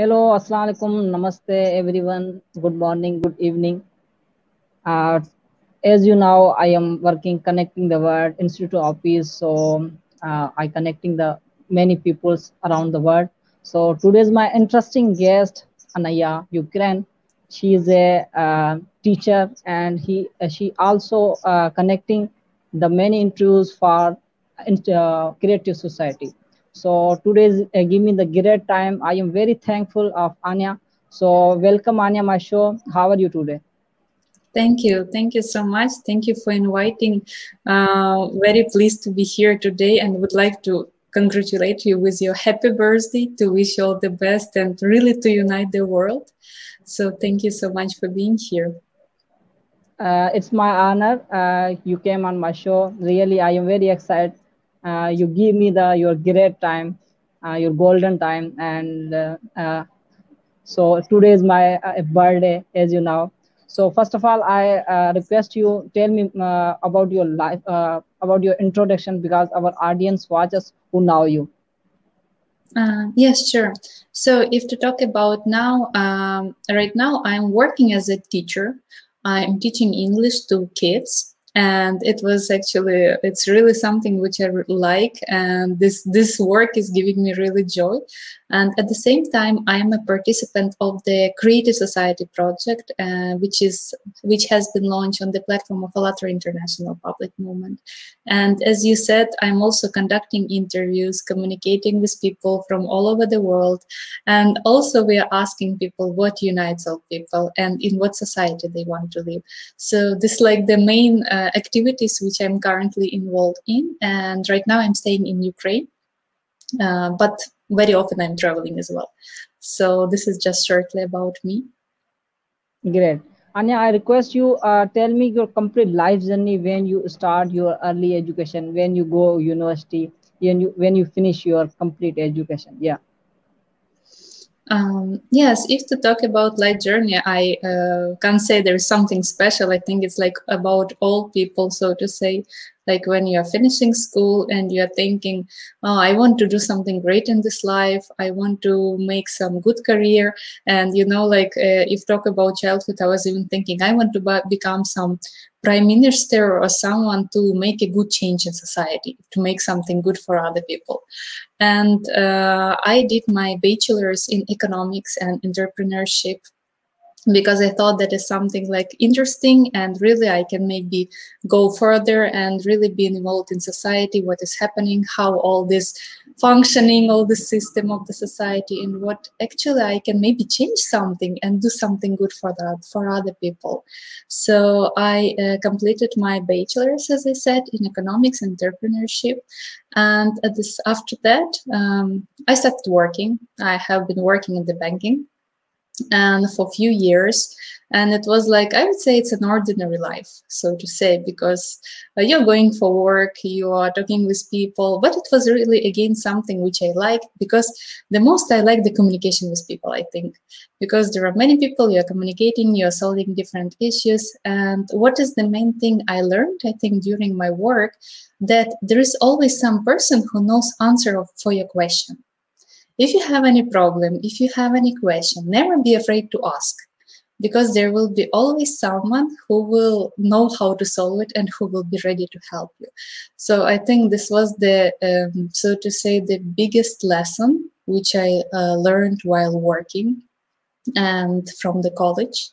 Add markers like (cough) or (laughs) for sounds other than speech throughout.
Hello, Assalamu alaikum, Namaste, everyone. Good morning, good evening. Uh, as you know, I am working connecting the world institute office, so uh, I connecting the many peoples around the world. So today's my interesting guest, Anaya Ukraine. She is a uh, teacher, and he uh, she also uh, connecting the many interviews for uh, creative society. So today's uh, give me the great time. I am very thankful of Anya. So welcome Anya, my show. How are you today? Thank you. Thank you so much. Thank you for inviting. Uh, very pleased to be here today and would like to congratulate you with your happy birthday, to wish you all the best and really to unite the world. So thank you so much for being here. Uh, it's my honor. Uh, you came on my show. Really, I am very excited uh, you give me the your great time uh, your golden time and uh, so today is my birthday as you know so first of all i request you tell me about your life about your introduction because our audience watches who know you uh, yes, sure. So, if to talk about now, um, right now I'm working as a teacher. I'm teaching English to kids and it was actually it's really something which i like. And this this work is giving me really joy and at the same time i am a participant of the creative society project uh, which is which has been launched on the platform of allatra international public movement. And as you said i'm also conducting interviews communicating with people from all over the world. And also we are asking people what unites all people and in what society they want to live. So this like the main uh, activities which I'm currently involved in. And right now I'm staying in Ukraine, uh, but very often I'm traveling as well. So this is just shortly about me. Great. Anya, I request you uh, tell me your complete life journey when you start your early education, when you go university, when you when you finish your complete education. Yeah. Um, yes, if to talk about life journey, I uh, can't say there's something special. I think it's like about all people, so to say. Like when you are finishing school and you are thinking, oh, I want to do something great in this life. I want to make some good career. And, you know, like uh, if talk about childhood, I was even thinking, I want to become some prime minister or someone to make a good change in society, to make something good for other people. And uh, I did my bachelor's in economics and entrepreneurship because I thought that is something like interesting and really I can maybe go further and really be involved in society, what is happening, how all this functioning, all the system of the society, and what actually I can maybe change something and do something good for that for other people. So I uh, completed my bachelor's, as I said, in economics and entrepreneurship, and this after that um, I started working. I have been working in the banking and for a few years. And it was like i would say it's an ordinary life so to say because uh, you're going for work you are talking with people but it was really again something which i like because the most i like the communication with people i think. Because there are many people you're communicating you're solving different issues and what is the main thing i learned i think during my work that there is always some person who knows answer for your question if you have any problem, if you have any question, never be afraid to ask because there will be always someone who will know how to solve it and who will be ready to help you. So I think this was the, um, so to say, the biggest lesson which I uh, learned while working and from the college.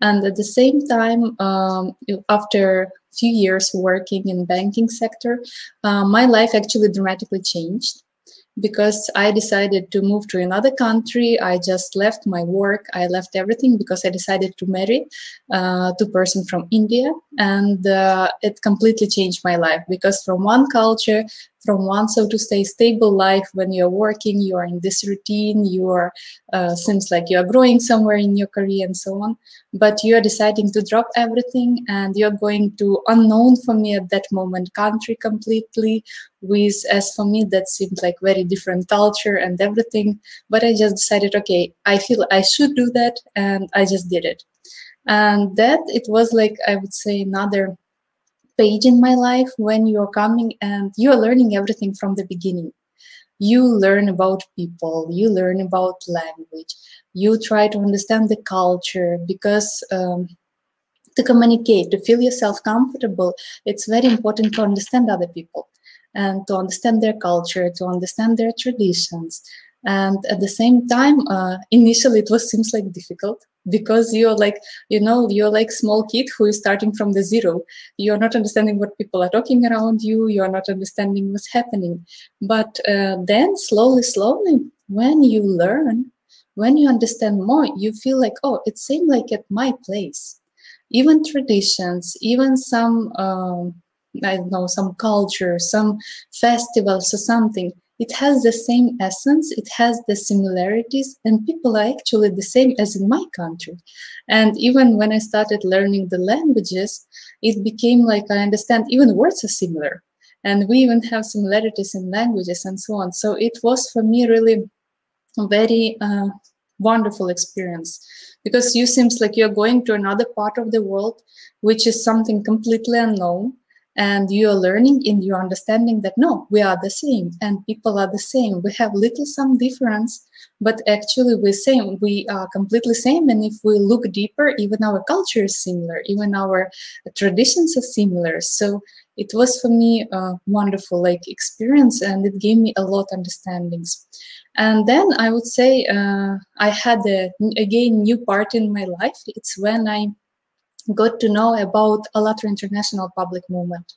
And at the same time, um, after few years working in banking sector, uh, my life actually dramatically changed because I decided to move to another country. I just left my work. I left everything because I decided to marry uh, to person from India, and uh, it completely changed my life. Because from one culture from one so to say stable life when you're working you are in this routine you are uh, seems like you are growing somewhere in your career and so on. But you are deciding to drop everything and you're going to unknown for me at that moment country completely with as for me that seemed like very different culture and everything. But i just decided okay i feel i should do that and i just did it. And that it was like i would say another page in my life when you're coming and you're learning everything from the beginning. You learn about people you learn about language you try to understand the culture because um, to communicate to feel yourself comfortable it's very important to understand other people and to understand their culture to understand their traditions. And at the same time uh, initially it was seems like difficult because you're like you know you're like small kid who is starting from the zero. You're not understanding what people are talking around you. You're not understanding what's happening. But uh, then slowly slowly when you learn when you understand more you feel like oh it seemed like at my place. Even traditions even some um, i don't know some culture some festivals or something it has the same essence it has the similarities and people are actually the same as in my country. And even when i started learning the languages it became like i understand even words are similar. And we even have similarities in languages and so on. So it was for me really a very uh, wonderful experience. Because you seems like you're going to another part of the world which is something completely unknown and you are learning in your understanding that no we are the same and people are the same. We have little some difference but actually we're same we are completely same. And if we look deeper even our culture is similar even our traditions are similar. So it was for me a wonderful like experience and it gave me a lot understandings. And then i would say uh, i had a, again new part in my life. It's when i got to know about ALLATRA International Public Movement.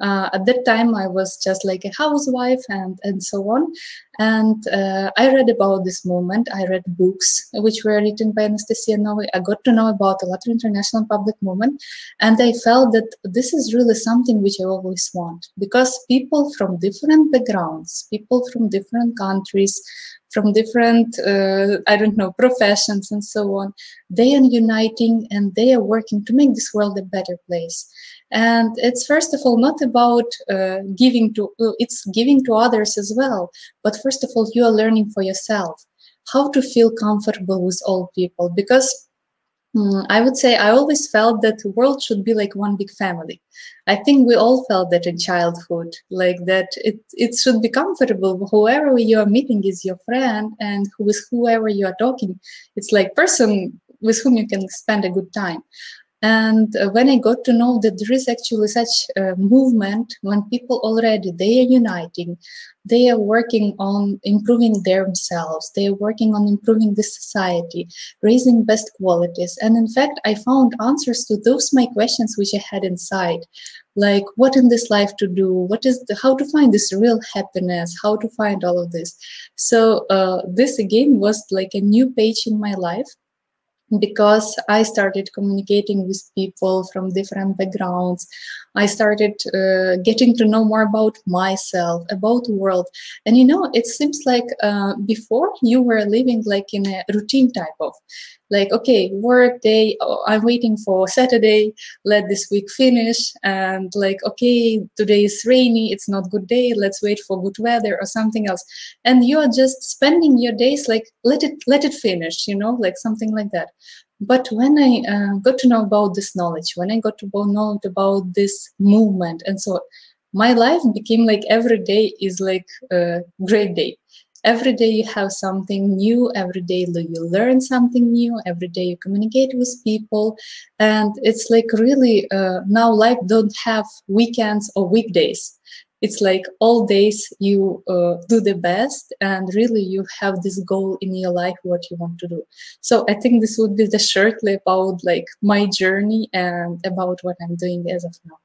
Uh, at that time, I was just like a housewife and, and so on. And uh, I read about this movement. I read books which were written by Anastasia Novykh. I got to know about ALLATRA International Public Movement. And I felt that this is really something which I always want because people from different backgrounds, people from different countries, from different uh, i don't know professions and so on they are uniting and they are working to make this world a better place and it's first of all not about uh, giving to it's giving to others as well but first of all you are learning for yourself how to feel comfortable with all people because Mm, I would say I always felt that the world should be like one big family. I think we all felt that in childhood, like that it, it should be comfortable. Whoever you are meeting is your friend, and with whoever you are talking, it's like person with whom you can spend a good time. And uh, when I got to know that there is actually such a movement, when people already they are uniting, they are working on improving themselves, they are working on improving the society, raising best qualities. And in fact, I found answers to those my questions which I had inside, like what in this life to do, what is the, how to find this real happiness, how to find all of this. So uh, this again was like a new page in my life because I started communicating with people from different backgrounds. I started uh, getting to know more about myself, about the world. And you know, it seems like uh, before you were living like in a routine type of like okay work day oh, i'm waiting for saturday let this week finish and like okay today is rainy it's not good day let's wait for good weather or something else. And you are just spending your days like let it let it finish you know like something like that. But when i uh, got to know about this knowledge when i got to know about this movement and so my life became like every day is like a great day every day you have something new every day you learn something new every day you communicate with people. And it's like really uh, now life don't have weekends or weekdays. It's like all days you uh, do the best and really you have this goal in your life what you want to do. So i think this would be the shortly about like my journey and about what i'm doing as of now.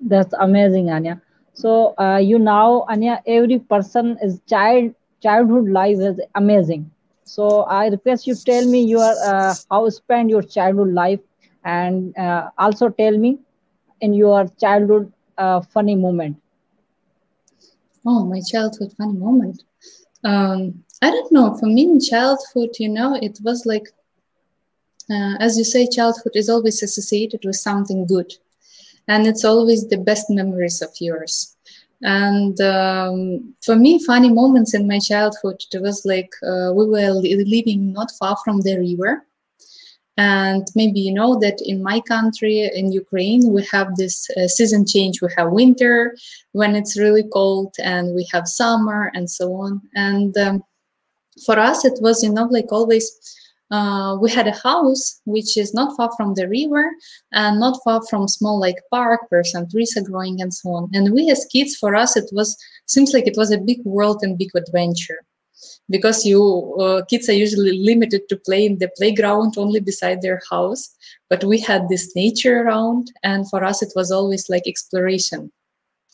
That's amazing anya so uh, you now, Anya, every person is child childhood life is amazing. So I request you tell me your uh, how spend your childhood life, and uh, also tell me in your childhood uh, funny moment. Oh, my childhood funny moment. Um, I don't know. For me, in childhood, you know, it was like, uh, as you say, childhood is always associated with something good and it's always the best memories of yours. And um, for me funny moments in my childhood it was like uh, we were living not far from the river. And maybe you know that in my country in ukraine we have this uh, season change. We have winter when it's really cold and we have summer and so on. And um, for us it was you know like always uh, we had a house which is not far from the river and not far from small like park where some trees are growing and so on. And we as kids for us it was seems like it was a big world and big adventure. Because you uh, kids are usually limited to play in the playground only beside their house. But we had this nature around and for us it was always like exploration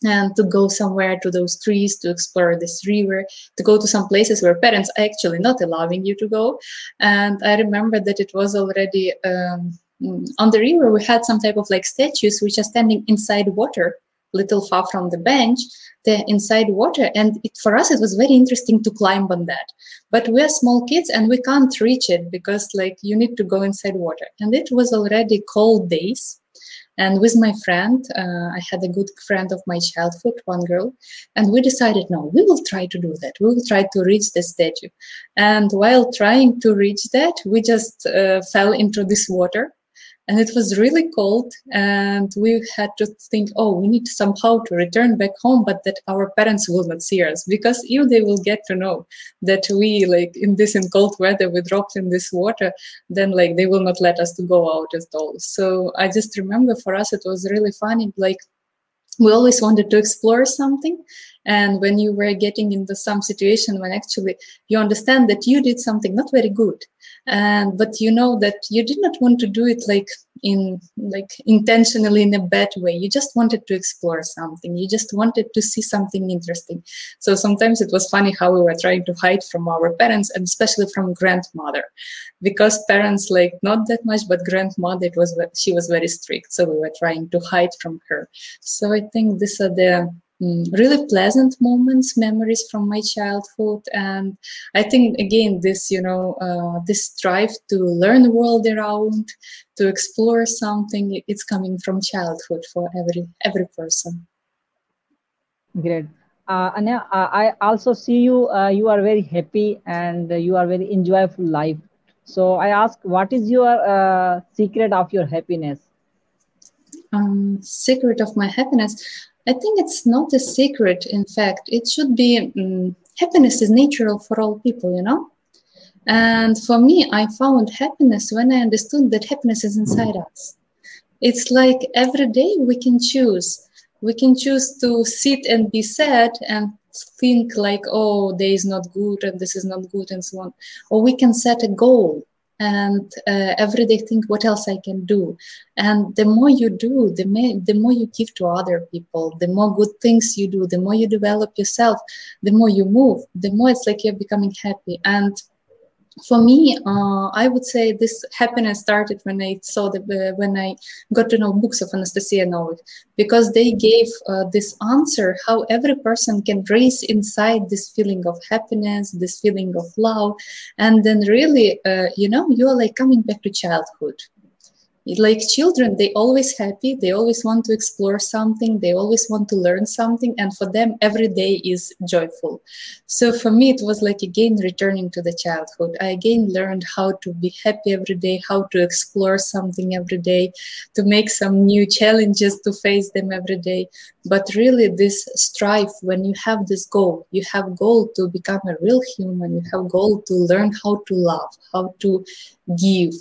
and to go somewhere to those trees to explore this river to go to some places where parents are actually not allowing you to go. And i remember that it was already um, on the river we had some type of like statues which are standing inside water little far from the bench. The inside water and it, for us it was very interesting to climb on that. But we're small kids and we can't reach it because like you need to go inside water. And it was already cold days and with my friend uh, i had a good friend of my childhood one girl and we decided no we will try to do that. We will try to reach the statue. And while trying to reach that we just uh, fell into this water and it was really cold and we had to think oh we need somehow to return back home but that our parents will not see us because if they will get to know that we like in this in cold weather we dropped in this water then like they will not let us to go out at all. So i just remember for us it was really funny like we always wanted to explore something and when you were getting into some situation when actually you understand that you did something not very good and but you know that you did not want to do it like in like intentionally in a bad way. You just wanted to explore something. You just wanted to see something interesting. So sometimes it was funny how we were trying to hide from our parents and especially from grandmother. Because parents like not that much but grandmother it was she was very strict. So we were trying to hide from her. So i think these are the really pleasant moments memories from my childhood and i think again this you know uh, this strive to learn the world around to explore something it's coming from childhood for every every person great uh, Anya, uh, I also see you. Uh, you are very happy and you are very enjoyable life. So I ask, what is your uh, secret of your happiness? Um, secret of my happiness. I think it's not a secret. In fact, it should be um, happiness is natural for all people, you know. And for me, I found happiness when I understood that happiness is inside us. It's like every day we can choose. We can choose to sit and be sad and think like, oh, day is not good and this is not good and so on. Or we can set a goal and uh, every day think what else i can do? And the more you do the, may, the more you give to other people the more good things you do the more you develop yourself the more you move the more it's like you're becoming happy. And for me, uh, I would say this happiness started when I saw the uh, when I got to know books of Anastasia Novykh because they gave uh, this answer how every person can raise inside this feeling of happiness, this feeling of love, and then really, uh, you know, you're like coming back to childhood like children they always happy they always want to explore something they always want to learn something and for them every day is joyful. So for me it was like again returning to the childhood. I again learned how to be happy every day how to explore something every day to make some new challenges to face them every day. But really this strive when you have this goal you have goal to become a real human you have goal to learn how to love how to give.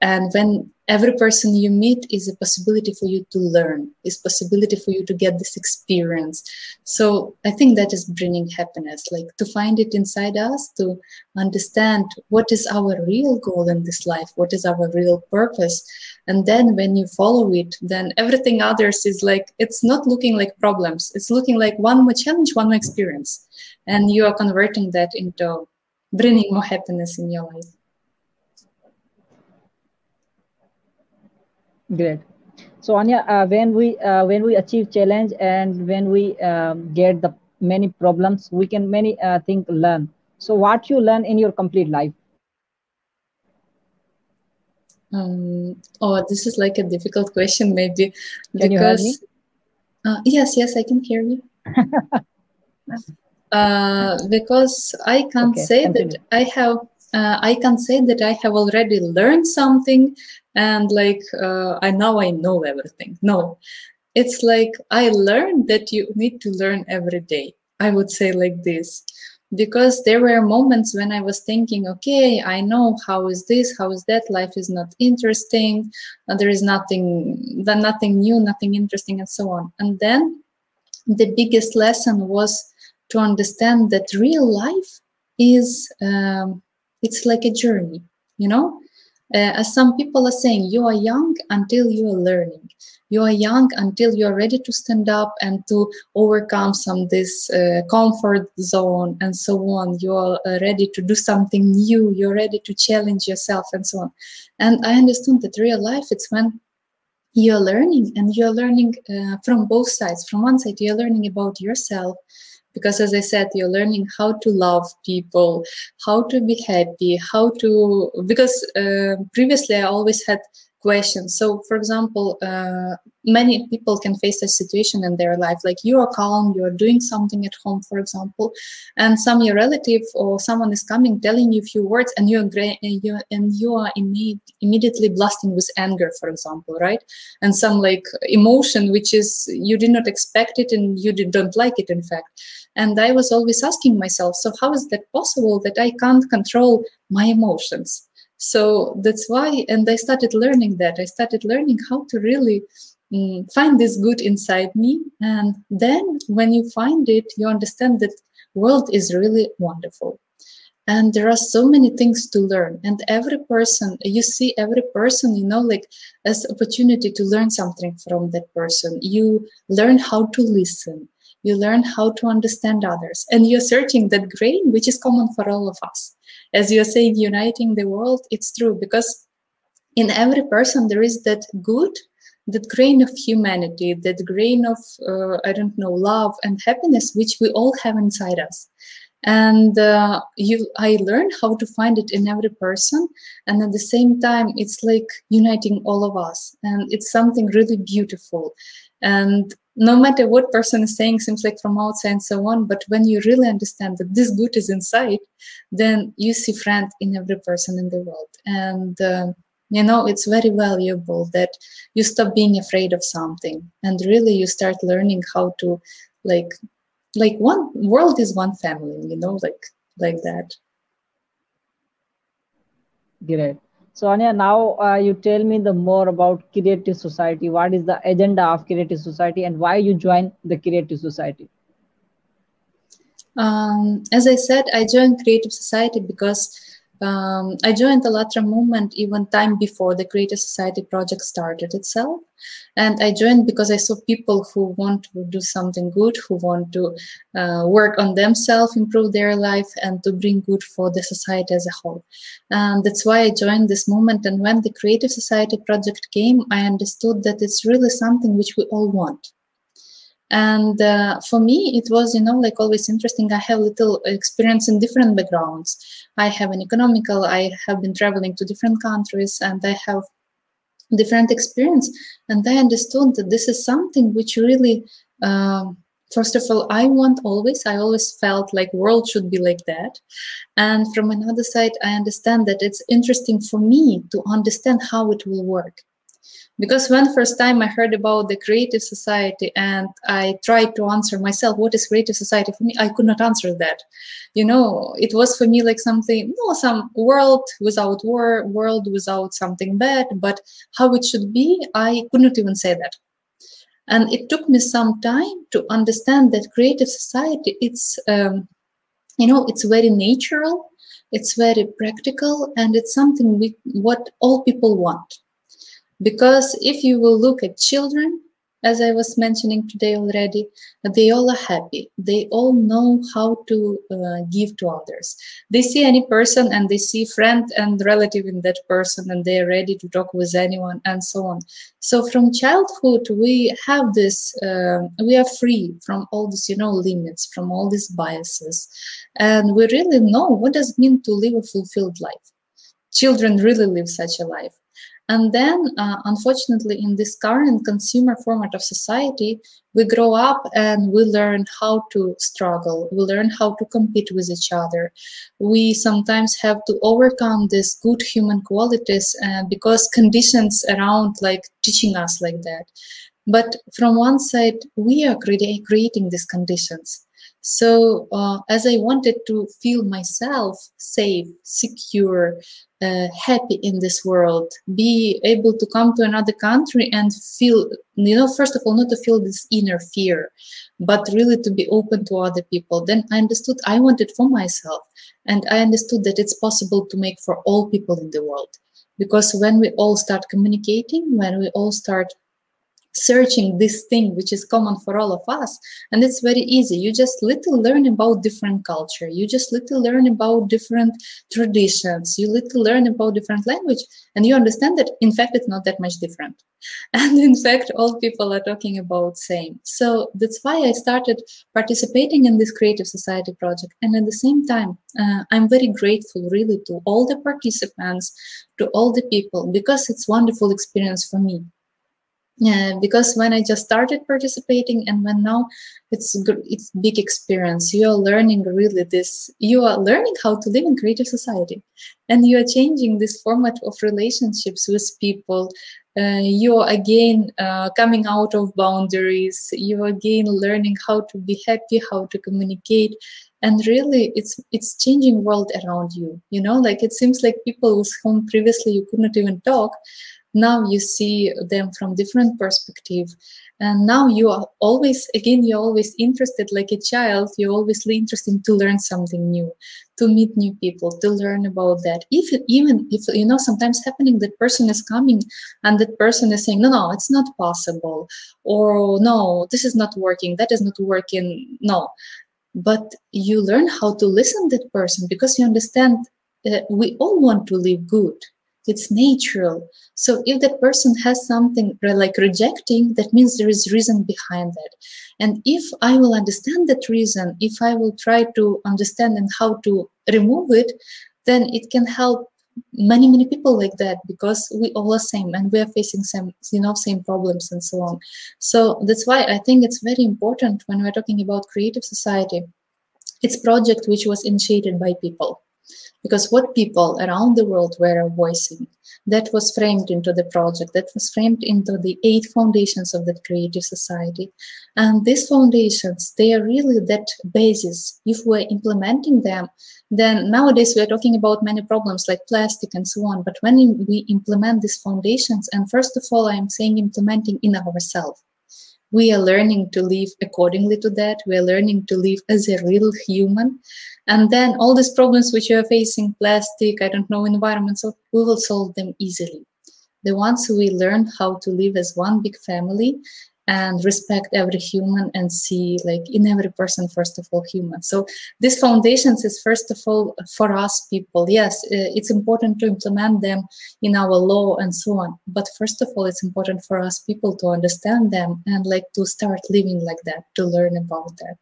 And when every person you meet is a possibility for you to learn is possibility for you to get this experience. So i think that is bringing happiness like to find it inside us to understand what is our real goal in this life what is our real purpose. And then when you follow it then everything others is like it's not looking like problems. It's looking like one more challenge one more experience. And you are converting that into bringing more happiness in your life Great. So Anya, uh, when we uh, when we achieve challenge and when we um, get the many problems, we can many uh, things learn. So what you learn in your complete life? Um, oh, this is like a difficult question, maybe can because uh, yes, yes, I can hear you. (laughs) uh, because I can't okay, say continue. that I have uh, I can say that I have already learned something and like uh, I now I know everything. No, it's like I learned that you need to learn every day. I would say like this because there were moments when I was thinking, okay, I know how is this, how is that, life is not interesting, uh, there is nothing, nothing new, nothing interesting, and so on. And then the biggest lesson was to understand that real life is um, it's like a journey you know? Uh, as some people are saying you are young until you are learning. You are young until you are ready to stand up and to overcome some this uh, comfort zone and so on. You are uh, ready to do something new. You're ready to challenge yourself and so on. And i understood that real life it's when you're learning and you're learning uh, from both sides. From one side you're learning about yourself because as i said you're learning how to love people how to be happy how to because uh, previously i always had questions. So for example uh, many people can face a situation in their life like you are calm you're doing something at home for example and some your relative or someone is coming telling you a few words and you're you and you are imme- immediately blasting with anger for example right? And some like emotion which is you did not expect it and you did, don't like it in fact and i was always asking myself so how is that possible that i can't control my emotions? So that's why and i started learning that. I started learning how to really um, find this good inside me. And then when you find it you understand that world is really wonderful. And there are so many things to learn. And every person you see every person you know like as opportunity to learn something from that person. You learn how to listen you learn how to understand others. And you're searching that grain which is common for all of us. As you're saying uniting the world it's true because in every person there is that good that grain of humanity that grain of uh, i don't know love and happiness which we all have inside us. And uh, you i learned how to find it in every person. And at the same time it's like uniting all of us. And it's something really beautiful. And no matter what person is saying seems like from outside and so on but when you really understand that this good is inside then you see friend in every person in the world. And uh, you know it's very valuable that you stop being afraid of something and really you start learning how to like like one world is one family you know like like that. Great so Anya, now uh, you tell me the more about Creative Society. What is the agenda of Creative Society and why you join the Creative Society? Um, as I said, I joined Creative Society because um, I joined the Allatra movement even time before the Creative Society project started itself. And I joined because I saw people who want to do something good, who want to uh, work on themselves, improve their life, and to bring good for the society as a whole. And that's why I joined this movement. And when the Creative Society project came, I understood that it's really something which we all want and uh, for me it was you know like always interesting. I have little experience in different backgrounds. I have an economical i have been traveling to different countries and i have different experience. And i understood that this is something which really um, first of all i want always. I always felt like world should be like that. And from another side i understand that it's interesting for me to understand how it will work because when first time i heard about the creative society and i tried to answer myself what is creative society? for me i could not answer that. You know it was for me like something no some world without war world without something bad but how it should be i could not even say that. And it took me some time to understand that creative society it's um, you know it's very natural it's very practical and it's something we what all people want because if you will look at children, as I was mentioning today already, they all are happy. They all know how to uh, give to others. They see any person and they see friend and relative in that person and they are ready to talk with anyone and so on. So from childhood, we have this, uh, we are free from all these, you know, limits, from all these biases. And we really know what does it mean to live a fulfilled life. Children really live such a life And then, uh, unfortunately, in this current consumer format of society, we grow up and we learn how to struggle. We learn how to compete with each other. We sometimes have to overcome these good human qualities uh, because conditions around like teaching us like that. But from one side, we are cre- creating these conditions. So, uh, as I wanted to feel myself safe, secure, uh, happy in this world, be able to come to another country and feel, you know, first of all, not to feel this inner fear, but really to be open to other people. Then I understood I wanted for myself, and I understood that it's possible to make for all people in the world. Because when we all start communicating, when we all start searching this thing which is common for all of us and it's very easy. You just little learn about different culture. You just little learn about different traditions. You little learn about different language and you understand that in fact it's not that much different. (laughs) And in fact all people are talking about same. So that's why i started participating in this creative society project. And at the same time uh, i'm very grateful really to all the participants to all the people because it's wonderful experience for me because when I just started participating and when now it's it's big experience. You are learning really this. You are learning how to live in creative society, and you are changing this format of relationships with people. Uh, you are again uh, coming out of boundaries. You are again learning how to be happy, how to communicate, and really, it's it's changing world around you. You know, like it seems like people with whom previously you could not even talk now you see them from different perspective. And now you are always again you're always interested like a child. You're always interested to learn something new to meet new people to learn about that. If even if you know sometimes happening that person is coming and that person is saying no no it's not possible or no this is not working that is not working no. But you learn how to listen that person because you understand uh, we all want to live good it's natural. So if that person has something like rejecting that means there is reason behind that. And if i will understand that reason if i will try to understand and how to remove it then it can help many many people like that because we all are same and we are facing some you know same problems and so on. So that's why i think it's very important when we're talking about creative society it's project which was initiated by people because what people around the world were voicing that was framed into the project that was framed into the eight foundations of the creative society. And these foundations they are really that basis. If we're implementing them then nowadays we're talking about many problems like plastic and so on. But when we implement these foundations and first of all i'm saying implementing in ourselves. We are learning to live accordingly to that. We are learning to live as a real human and then all these problems which you are facing plastic i don't know environment so we will solve them easily. The ones we learn how to live as one big family and respect every human and see like in every person first of all human. So these foundations is first of all for us people. Yes it's important to implement them in our law and so on but first of all it's important for us people to understand them and like to start living like that to learn about that.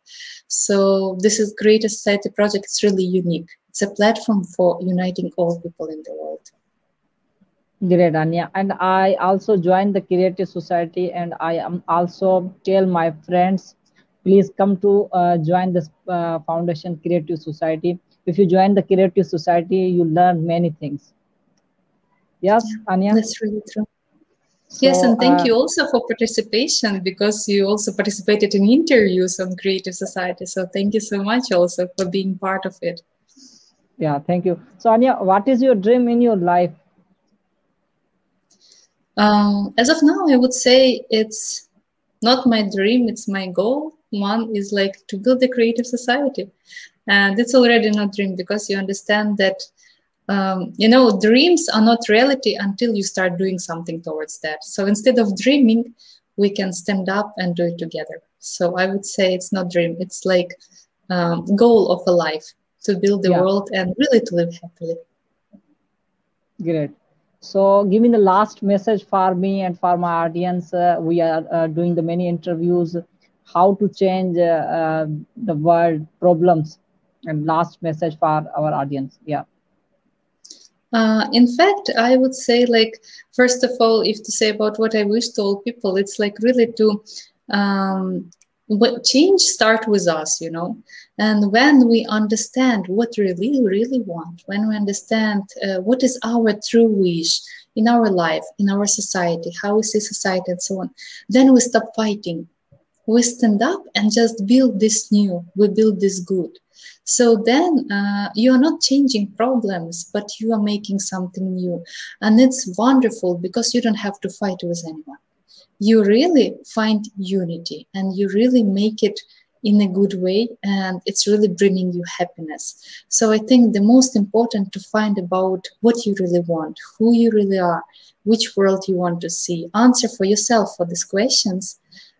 So this is creative society project. It's really unique. It's a platform for uniting all people in the world Great, Anya. And I also joined the Creative Society, and I am also tell my friends, please come to uh, join this uh, foundation Creative Society. If you join the Creative Society, you learn many things. Yes, yeah, Anya. That's really true. So, yes, and thank uh, you also for participation because you also participated in interviews on Creative Society. So thank you so much also for being part of it. Yeah, thank you. So Anya, what is your dream in your life? Um, as of now, I would say it's not my dream, it's my goal. One is like to build a creative society. And it's already not dream because you understand that um, you know dreams are not reality until you start doing something towards that so instead of dreaming we can stand up and do it together so i would say it's not dream it's like um, goal of a life to build the yeah. world and really to live happily great so give me the last message for me and for my audience. Uh, we are uh, doing the many interviews, how to change uh, uh the world problems and last message for our audience. Yeah. Uh, in fact, I would say, like, first of all, if to say about what I wish to all people, it's like really to um, change start with us, you know. And when we understand what really, really want, when we understand uh, what is our true wish in our life, in our society, how we see society, and so on, then we stop fighting. We stand up and just build this new. We build this good so then uh, you are not changing problems, but you are making something new. And it's wonderful because you don't have to fight with anyone. You really find unity and you really make it in a good way and it's really bringing you happiness. So i think the most important to find about what you really want who you really are which world you want to see answer for yourself for these questions.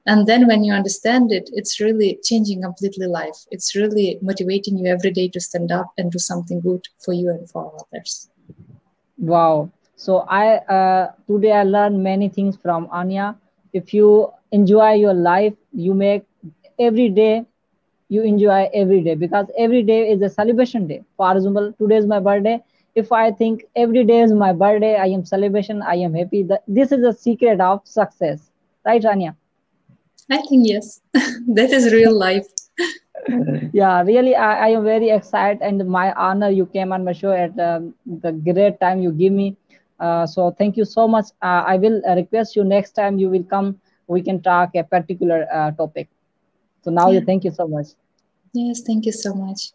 And then when you understand it it's really changing completely life. It's really motivating you every day to stand up and do something good for you and for others. Wow. So i uh, today i learned many things from anya if you enjoy your life you make every day you enjoy every day. Because every day is a celebration day. For example today is my birthday. If i think every day is my birthday i am celebration i am happy. That this is a secret of success. Right anya I think yes, (laughs) that is real life. (laughs) yeah, really, I, I, am very excited and my honor you came on my show at um, the great time you give me. Uh, so thank you so much. Uh, I will uh, request you next time you will come. We can talk a particular uh, topic. So now, yeah. thank you so much. Yes, thank you so much.